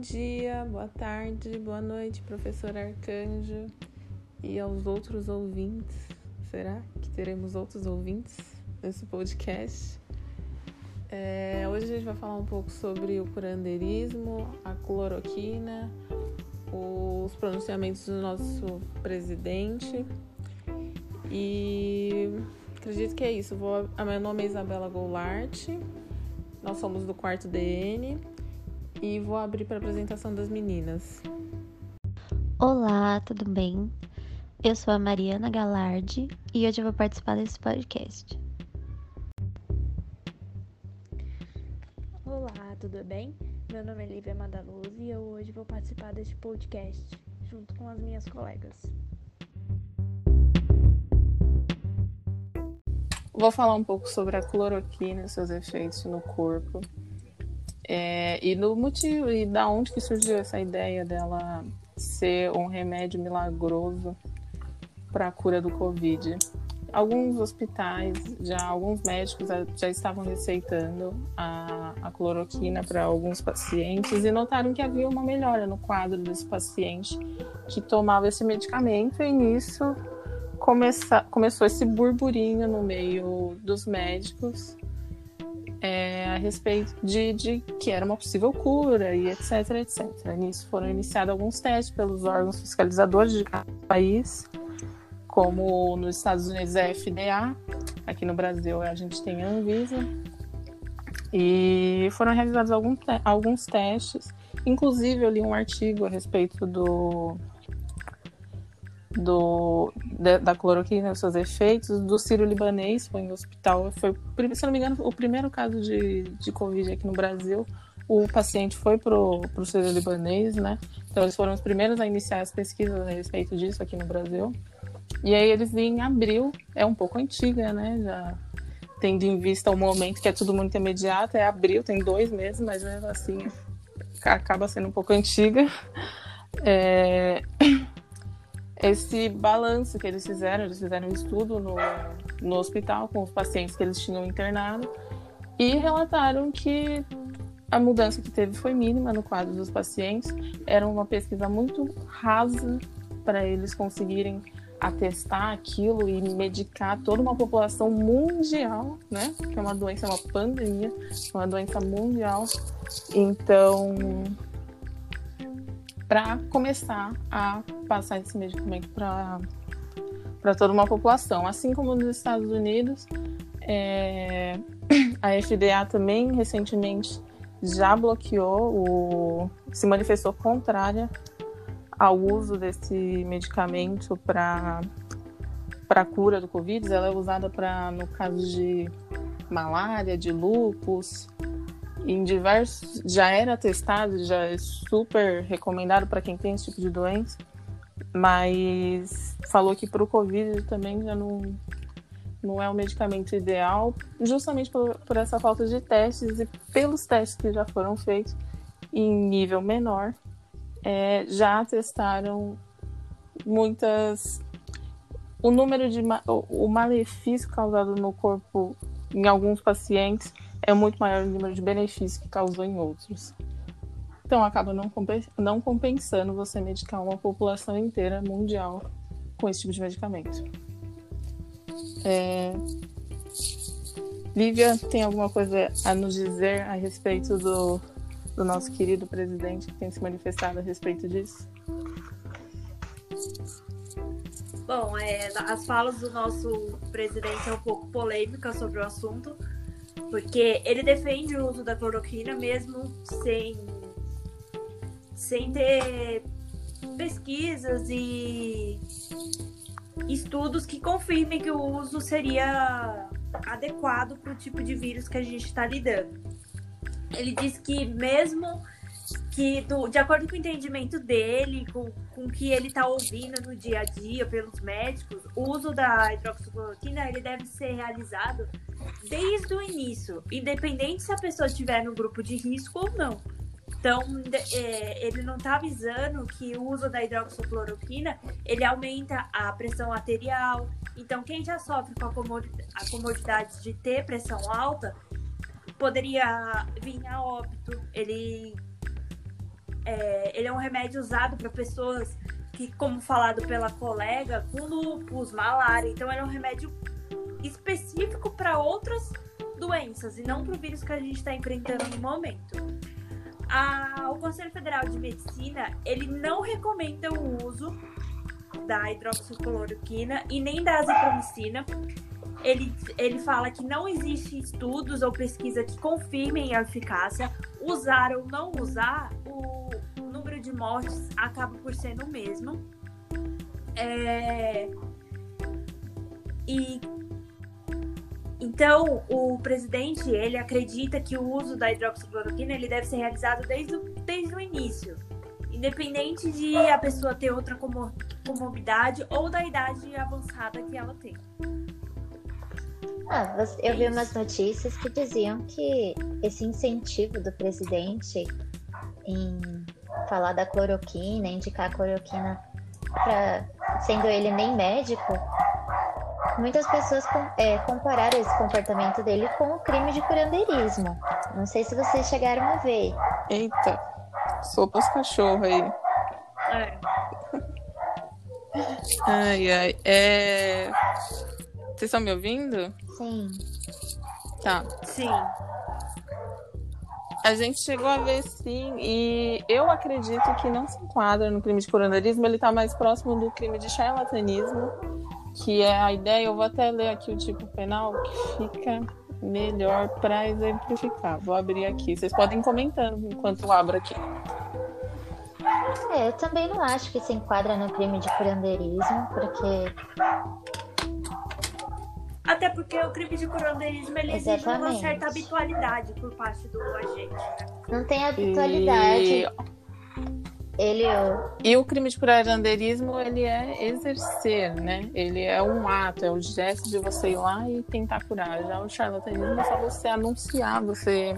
dia, boa tarde, boa noite, professor Arcanjo e aos outros ouvintes. Será que teremos outros ouvintes nesse podcast? É, hoje a gente vai falar um pouco sobre o curandeirismo, a cloroquina, os pronunciamentos do nosso presidente e acredito que é isso. Vou, meu nome é Isabela Goulart, nós somos do quarto DN e vou abrir para a apresentação das meninas. Olá, tudo bem? Eu sou a Mariana Galardi e hoje eu vou participar desse podcast. Olá, tudo bem? Meu nome é Lívia Madaluz e eu hoje vou participar deste podcast junto com as minhas colegas. Vou falar um pouco sobre a cloroquina e seus efeitos no corpo é, e no motivo, e da onde que surgiu essa ideia dela ser um remédio milagroso para a cura do Covid. Alguns hospitais, já alguns médicos já estavam receitando a, a cloroquina para alguns pacientes e notaram que havia uma melhora no quadro desse paciente que tomava esse medicamento e nisso começa, começou esse burburinho no meio dos médicos é, a respeito de, de, que era uma possível cura e etc, etc. Nisso foram iniciados alguns testes pelos órgãos fiscalizadores de cada país, como nos Estados Unidos é a FDA, aqui no Brasil a gente tem a Anvisa, e foram realizados alguns, alguns testes. Inclusive, eu li um artigo a respeito do do, da, da cloroquina, seus efeitos, do Ciro Libanês, foi em hospital. Foi, se não me engano, o primeiro caso de, de Covid aqui no Brasil. O paciente foi pro, pro Ciro Libanês, né? Então, eles foram os primeiros a iniciar as pesquisas a respeito disso aqui no Brasil. E aí, eles em abril, é um pouco antiga, né? Já tendo em vista o momento que é tudo muito imediato, é abril, tem dois meses, mas mesmo assim acaba sendo um pouco antiga. É esse balanço que eles fizeram, eles fizeram um estudo no, no hospital com os pacientes que eles tinham internado e relataram que a mudança que teve foi mínima no quadro dos pacientes. Era uma pesquisa muito rasa para eles conseguirem atestar aquilo e medicar toda uma população mundial, né? Que é uma doença, uma pandemia, uma doença mundial. Então, para começar a passar esse medicamento para toda uma população. Assim como nos Estados Unidos, é, a FDA também recentemente já bloqueou, o, se manifestou contrária ao uso desse medicamento para para cura do Covid. Ela é usada para no caso de malária, de lupus, em diversos já era testado, já é super recomendado para quem tem esse tipo de doença, mas falou que para o Covid também já não, não é o medicamento ideal, justamente por, por essa falta de testes e pelos testes que já foram feitos em nível menor, é, já testaram muitas. O número de. O malefício causado no corpo em alguns pacientes é muito maior o número de benefícios que causou em outros. Então acaba não, não compensando você medicar uma população inteira mundial com esse tipo de medicamento. É... Lívia, tem alguma coisa a nos dizer a respeito do, do nosso querido presidente que tem se manifestado a respeito disso? Bom, é, as falas do nosso presidente são um pouco polêmicas sobre o assunto, porque ele defende o uso da cloroquina mesmo sem, sem ter pesquisas e estudos que confirmem que o uso seria adequado para o tipo de vírus que a gente está lidando. Ele diz que mesmo que, do, de acordo com o entendimento dele, com, com o que ele está ouvindo no dia a dia pelos médicos, o uso da hidroxicloroquina ele deve ser realizado desde o início, independente se a pessoa estiver no grupo de risco ou não. Então, é, ele não está avisando que o uso da hidroxicloroquina ele aumenta a pressão arterial. Então, quem já sofre com a comodidade de ter pressão alta poderia vir a óbito. Ele é, ele é um remédio usado para pessoas que, como falado pela colega, com lupus, malária. Então, ele é um remédio específico para outras doenças e não para o vírus que a gente está enfrentando no momento. A, o Conselho Federal de Medicina ele não recomenda o uso da hidroxicloroquina e nem da azitromicina. Ele, ele fala que não existe estudos ou pesquisa que confirmem a eficácia. Usar ou não usar, o número de mortes acaba por ser o mesmo. É... E então, o presidente, ele acredita que o uso da hidroxicloroquina ele deve ser realizado desde o, desde o início, independente de a pessoa ter outra comorbidade ou da idade avançada que ela tem. Ah, eu vi umas notícias que diziam que esse incentivo do presidente em falar da cloroquina, indicar a cloroquina, sendo ele nem médico, muitas pessoas é, compararam esse comportamento dele com o crime de curandeirismo. Não sei se vocês chegaram a ver. Eita, sopa os cachorros aí. É. Ai, ai. É... Vocês estão me ouvindo? Sim. Tá. Sim. A gente chegou a ver sim, e eu acredito que não se enquadra no crime de coronelismo, ele está mais próximo do crime de charlatanismo, que é a ideia, eu vou até ler aqui o tipo penal, que fica melhor para exemplificar. Vou abrir aqui, vocês podem ir comentando enquanto eu abro aqui. É, eu também não acho que se enquadra no crime de curandeirismo, porque até porque o crime de curandeirismo ele exige uma certa habitualidade por parte do agente. Né? Não tem habitualidade. E... Ele E o crime de curandeirismo, ele é exercer, né? Ele é um ato, é o gesto de você ir lá e tentar curar. Já o charlatanismo é só você anunciar, você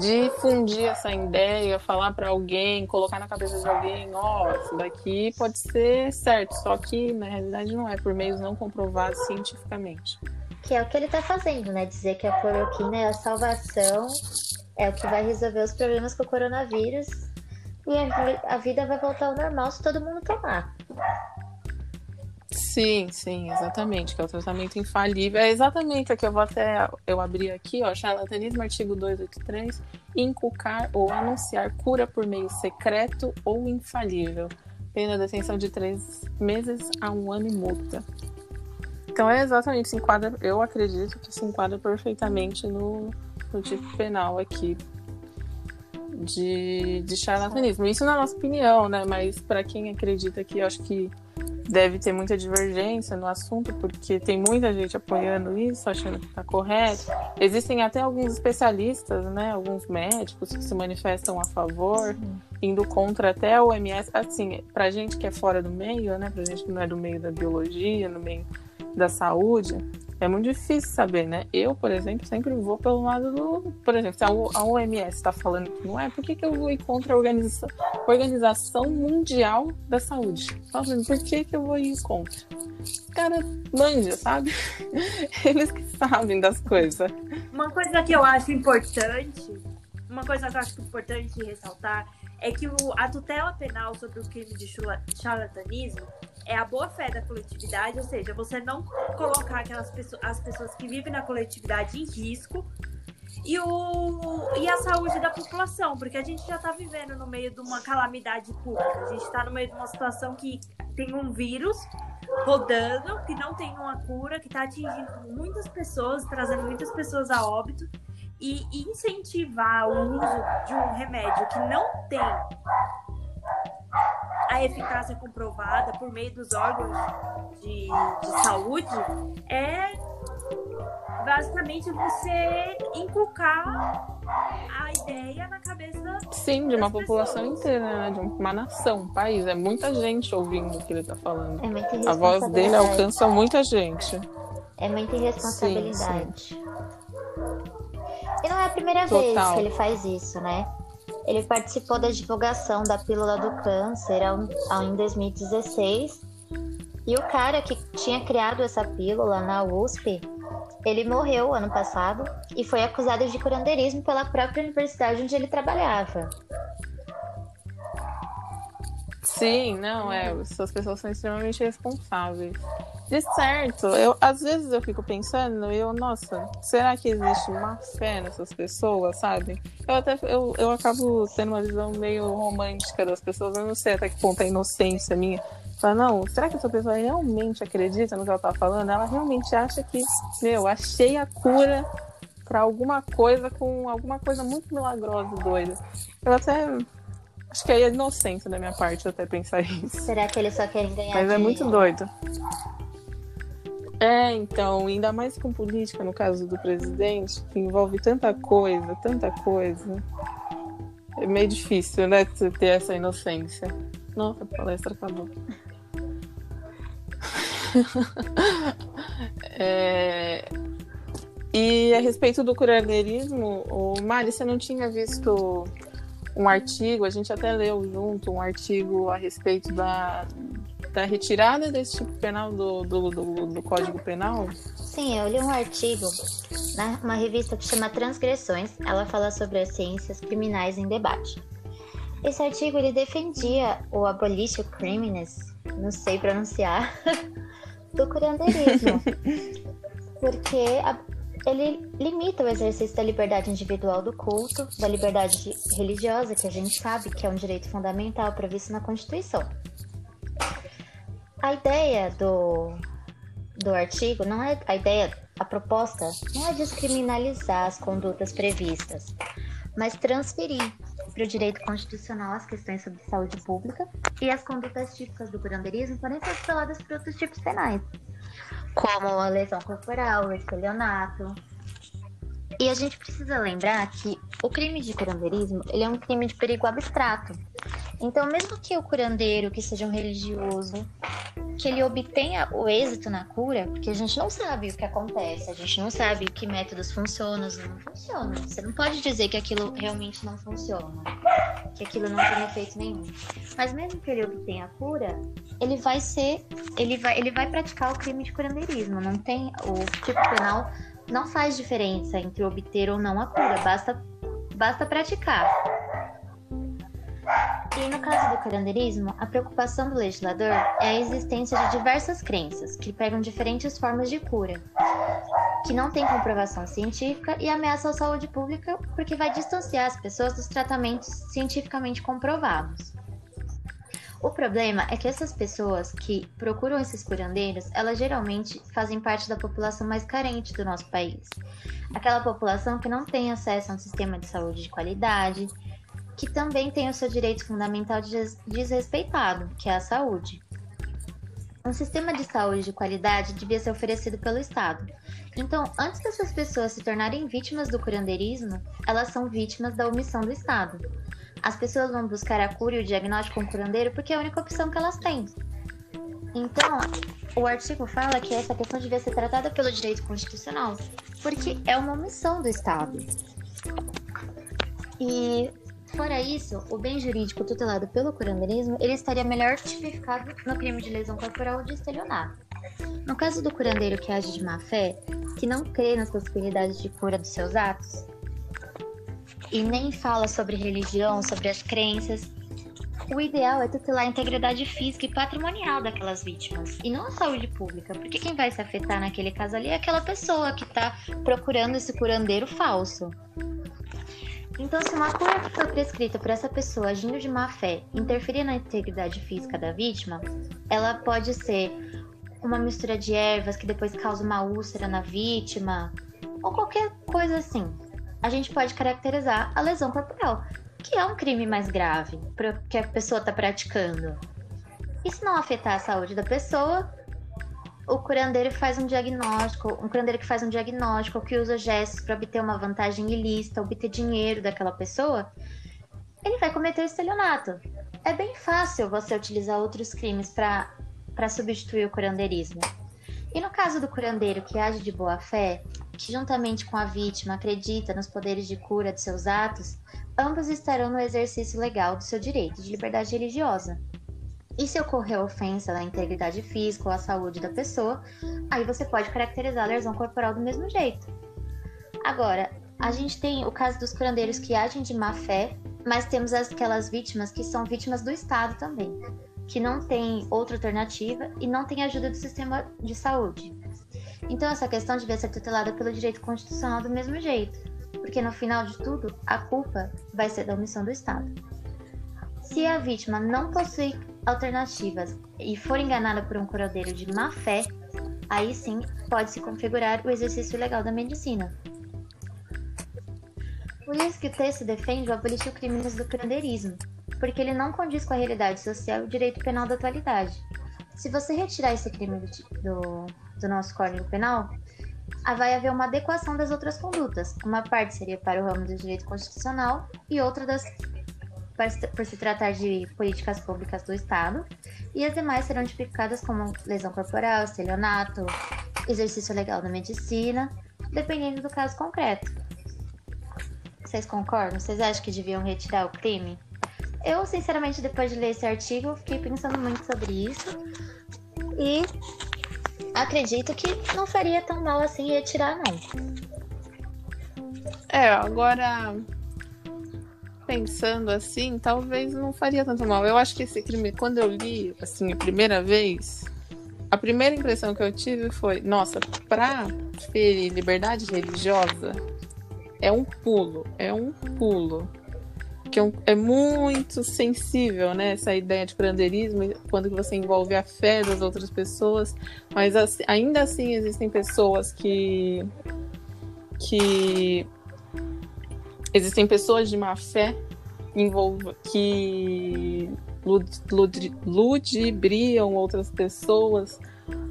difundir essa ideia, falar para alguém, colocar na cabeça de alguém, ó, oh, isso daqui pode ser certo, só que na realidade não é, por meios não comprovados cientificamente. Que é o que ele está fazendo, né? Dizer que a cloroquina é a salvação, é o que vai resolver os problemas com o coronavírus e a, a vida vai voltar ao normal se todo mundo tomar. Sim, sim, exatamente, que é o tratamento infalível. É exatamente o que eu vou até eu abrir aqui, ó, charlatanismo, artigo 283, inculcar ou anunciar cura por meio secreto ou infalível. Pena de detenção de três meses a um ano e multa. Então é exatamente, se enquadra, eu acredito que se enquadra perfeitamente no, no tipo penal aqui de, de charlatanismo. Isso na nossa opinião, né? Mas para quem acredita que eu acho que deve ter muita divergência no assunto, porque tem muita gente apoiando isso, achando que está correto. Existem até alguns especialistas, né, alguns médicos que se manifestam a favor, indo contra até o MS. Assim, para gente que é fora do meio, né, para gente que não é do meio da biologia, no meio da saúde, é muito difícil saber, né? Eu, por exemplo, sempre vou pelo lado do. Por exemplo, se a OMS está falando que não é, por que, que eu vou ir contra a Organização, Organização Mundial da Saúde? Falando, por que, que eu vou ir contra? Os caras sabe? Eles que sabem das coisas. Uma coisa que eu acho importante, uma coisa que eu acho importante ressaltar é que o, a tutela penal sobre o crime de charlatanismo é a boa fé da coletividade, ou seja, você não colocar aquelas pessoas, as pessoas que vivem na coletividade em risco e, o, e a saúde da população, porque a gente já está vivendo no meio de uma calamidade pública, a gente está no meio de uma situação que tem um vírus rodando, que não tem uma cura, que está atingindo muitas pessoas, trazendo muitas pessoas a óbito, e incentivar o uso de um remédio que não tem a eficácia comprovada por meio dos órgãos de, de saúde é basicamente você inculcar a ideia na cabeça sim de uma população pessoas. inteira né? de uma nação um país é muita gente ouvindo o que ele está falando é a voz dele alcança muita gente é muita irresponsabilidade sim, sim. e não é a primeira Total. vez que ele faz isso né ele participou da divulgação da pílula do câncer em 2016. E o cara que tinha criado essa pílula na USP, ele morreu ano passado e foi acusado de curandeirismo pela própria universidade onde ele trabalhava. Sim, não, é. Essas pessoas são extremamente responsáveis. De certo, eu, às vezes eu fico pensando, eu, nossa, será que existe má fé nessas pessoas, sabe? Eu até eu, eu acabo tendo uma visão meio romântica das pessoas, eu não sei até que ponto é inocência minha. Fala, não, será que essa pessoa realmente acredita no que ela tá falando? Ela realmente acha que, meu, achei a cura para alguma coisa com alguma coisa muito milagrosa, doida. Eu até Acho que aí é inocência da minha parte até pensar isso. Será que eles só querem ganhar Mas dinheiro? é muito doido. É, então, ainda mais com política, no caso do presidente, que envolve tanta coisa, tanta coisa. É meio difícil, né, ter essa inocência. Nossa, a palestra acabou. é... E a respeito do curandeirismo, o Mari, você não tinha visto um artigo, a gente até leu junto um artigo a respeito da, da retirada desse tipo penal do, do, do, do Código Penal? Sim, eu li um artigo numa revista que chama Transgressões. Ela fala sobre as ciências criminais em debate. Esse artigo ele defendia o abolition criminals, não sei pronunciar, do curandeirismo. porque a, ele limita o exercício da liberdade individual do culto, da liberdade religiosa, que a gente sabe que é um direito fundamental previsto na Constituição. A ideia do, do artigo não é a ideia, a proposta não é descriminalizar as condutas previstas, mas transferir para o direito constitucional as questões sobre saúde pública e as condutas típicas do curandeirismo podem ser tuteladas por outros tipos penais, como a lesão corporal, o estelionato. E a gente precisa lembrar que o crime de curandeirismo ele é um crime de perigo abstrato. Então, mesmo que o curandeiro, que seja um religioso, que ele obtenha o êxito na cura, porque a gente não sabe o que acontece, a gente não sabe que métodos funcionam ou não funcionam. Você não pode dizer que aquilo realmente não funciona, que aquilo não tem efeito nenhum. Mas mesmo que ele obtenha a cura, ele vai ser, ele vai, ele vai praticar o crime de curandeirismo. Não tem o tipo penal não faz diferença entre obter ou não a cura, basta basta praticar. E no caso do curandeirismo, a preocupação do legislador é a existência de diversas crenças que pegam diferentes formas de cura, que não têm comprovação científica e ameaçam a saúde pública porque vai distanciar as pessoas dos tratamentos cientificamente comprovados. O problema é que essas pessoas que procuram esses curandeiros, elas geralmente fazem parte da população mais carente do nosso país. Aquela população que não tem acesso a um sistema de saúde de qualidade, que também tem o seu direito fundamental desrespeitado, que é a saúde. Um sistema de saúde de qualidade devia ser oferecido pelo Estado. Então, antes dessas pessoas se tornarem vítimas do curandeirismo, elas são vítimas da omissão do Estado. As pessoas vão buscar a cura e o diagnóstico com o curandeiro porque é a única opção que elas têm. Então, o artigo fala que essa questão devia ser tratada pelo direito constitucional, porque é uma omissão do Estado. E Fora isso, o bem jurídico tutelado pelo curandeirismo, ele estaria melhor tipificado no crime de lesão corporal ou de estelionato. No caso do curandeiro que age de má fé, que não crê nas possibilidades de cura dos seus atos, e nem fala sobre religião, sobre as crenças, o ideal é tutelar a integridade física e patrimonial daquelas vítimas, e não a saúde pública, porque quem vai se afetar naquele caso ali é aquela pessoa que está procurando esse curandeiro falso. Então, se uma cura que foi prescrita por essa pessoa agindo de má fé interferir na integridade física da vítima, ela pode ser uma mistura de ervas que depois causa uma úlcera na vítima, ou qualquer coisa assim. A gente pode caracterizar a lesão corporal, que é um crime mais grave que a pessoa está praticando. E se não afetar a saúde da pessoa, o curandeiro faz um diagnóstico, um curandeiro que faz um diagnóstico, que usa gestos para obter uma vantagem ilícita, obter dinheiro daquela pessoa, ele vai cometer estelionato. É bem fácil você utilizar outros crimes para substituir o curandeirismo. E no caso do curandeiro que age de boa fé, que juntamente com a vítima acredita nos poderes de cura de seus atos, ambos estarão no exercício legal do seu direito de liberdade religiosa. E se ocorrer ofensa à integridade física ou à saúde da pessoa, aí você pode caracterizar a lesão corporal do mesmo jeito. Agora, a gente tem o caso dos curandeiros que agem de má fé mas temos aquelas vítimas que são vítimas do Estado também, que não tem outra alternativa e não tem ajuda do sistema de saúde. Então, essa questão devia ser tutelada pelo direito constitucional do mesmo jeito, porque no final de tudo, a culpa vai ser da omissão do Estado. Se a vítima não possui alternativas e for enganada por um curandeiro de má fé, aí sim pode se configurar o exercício legal da medicina. Por isso que o texto defende o abolir o crime do curandeirismo, porque ele não condiz com a realidade social e o direito penal da atualidade. Se você retirar esse crime do, do nosso Código Penal, vai haver uma adequação das outras condutas. Uma parte seria para o ramo do direito constitucional e outra das por se tratar de políticas públicas do Estado, e as demais serão tipificadas como lesão corporal, estelionato, exercício legal da medicina, dependendo do caso concreto. Vocês concordam? Vocês acham que deviam retirar o crime? Eu, sinceramente, depois de ler esse artigo, fiquei pensando muito sobre isso e acredito que não faria tão mal assim retirar, não. É, agora pensando assim, talvez não faria tanto mal. Eu acho que esse crime, quando eu li, assim, a primeira vez, a primeira impressão que eu tive foi: nossa, pra ferir liberdade religiosa, é um pulo, é um pulo. Que é, um, é muito sensível, né? Essa ideia de curanderismo, quando você envolve a fé das outras pessoas. Mas assim, ainda assim existem pessoas que. que existem pessoas de má fé que ludibriam outras pessoas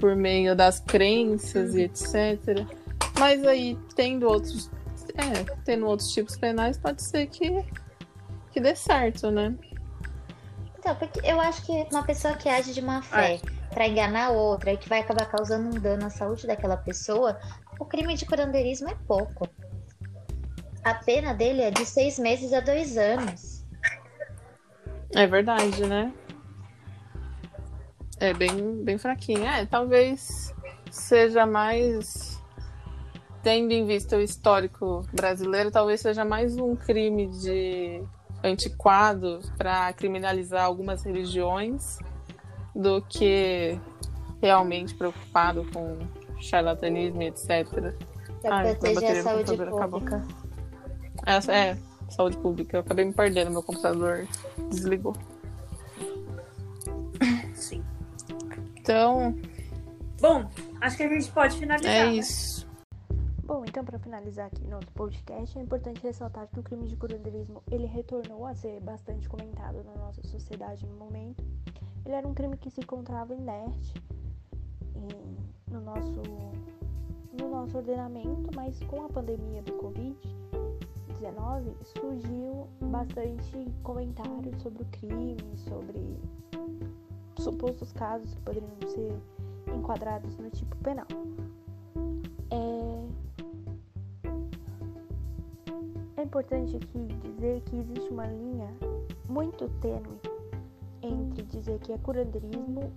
por meio das crenças e etc. Mas aí, tendo outros, é, tendo outros tipos penais, pode ser que, que dê certo, né? Então, porque eu acho que uma pessoa que age de má fé é. para enganar outra e que vai acabar causando um dano à saúde daquela pessoa, o crime de curandeirismo é pouco. A pena dele é de seis meses a dois anos. É verdade, né? É bem, bem fraquinha. É, talvez seja mais. Tendo em vista o histórico brasileiro, talvez seja mais um crime de antiquado para criminalizar algumas religiões do que realmente preocupado com charlatanismo, etc. Para proteger a saúde pública. Acabou. Essa é, saúde pública. Eu acabei me perdendo, meu computador desligou. Sim. Então. Bom, acho que a gente pode finalizar. É né? isso. Bom, então para finalizar aqui nosso podcast, é importante ressaltar que o crime de curandeirismo ele retornou a ser bastante comentado na nossa sociedade no momento. Ele era um crime que se encontrava inerte em, no nosso no nosso ordenamento, mas com a pandemia do Covid, surgiu bastante comentários sobre o crime, sobre supostos casos que poderiam ser enquadrados no tipo penal. É, é importante aqui dizer que existe uma linha muito tênue entre dizer que é curandeirismo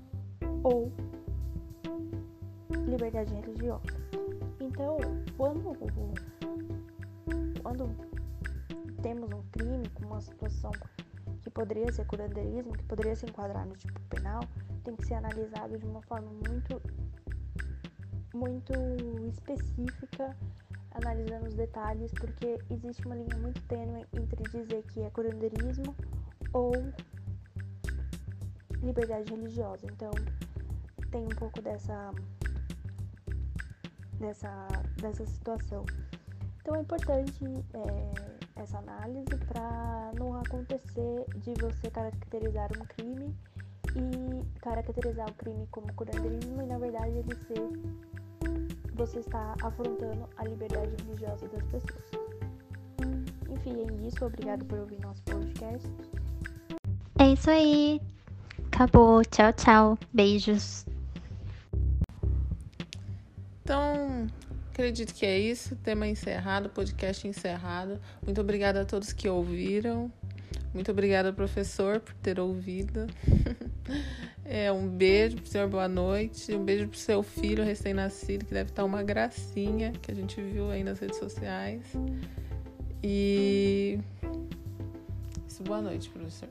ou liberdade religiosa. Então, quando, quando temos um crime com uma situação que poderia ser curandeirismo, que poderia se enquadrar no tipo penal, tem que ser analisado de uma forma muito muito específica, analisando os detalhes, porque existe uma linha muito tênue entre dizer que é curandeirismo ou liberdade religiosa. Então, tem um pouco dessa dessa dessa situação. Então é importante é, essa análise para não acontecer de você caracterizar um crime e caracterizar o crime como curandeirismo e na verdade ele ser você está afrontando a liberdade religiosa das pessoas. Enfim, é isso. Obrigado por ouvir nosso podcast. É isso aí. Acabou. Tchau, tchau. Beijos. Acredito que é isso. Tema encerrado, podcast encerrado. Muito obrigada a todos que ouviram. Muito obrigada, professor, por ter ouvido. é, um beijo pro senhor, boa noite. Um beijo pro seu filho recém-nascido, que deve estar uma gracinha, que a gente viu aí nas redes sociais. E Isso, boa noite, professor.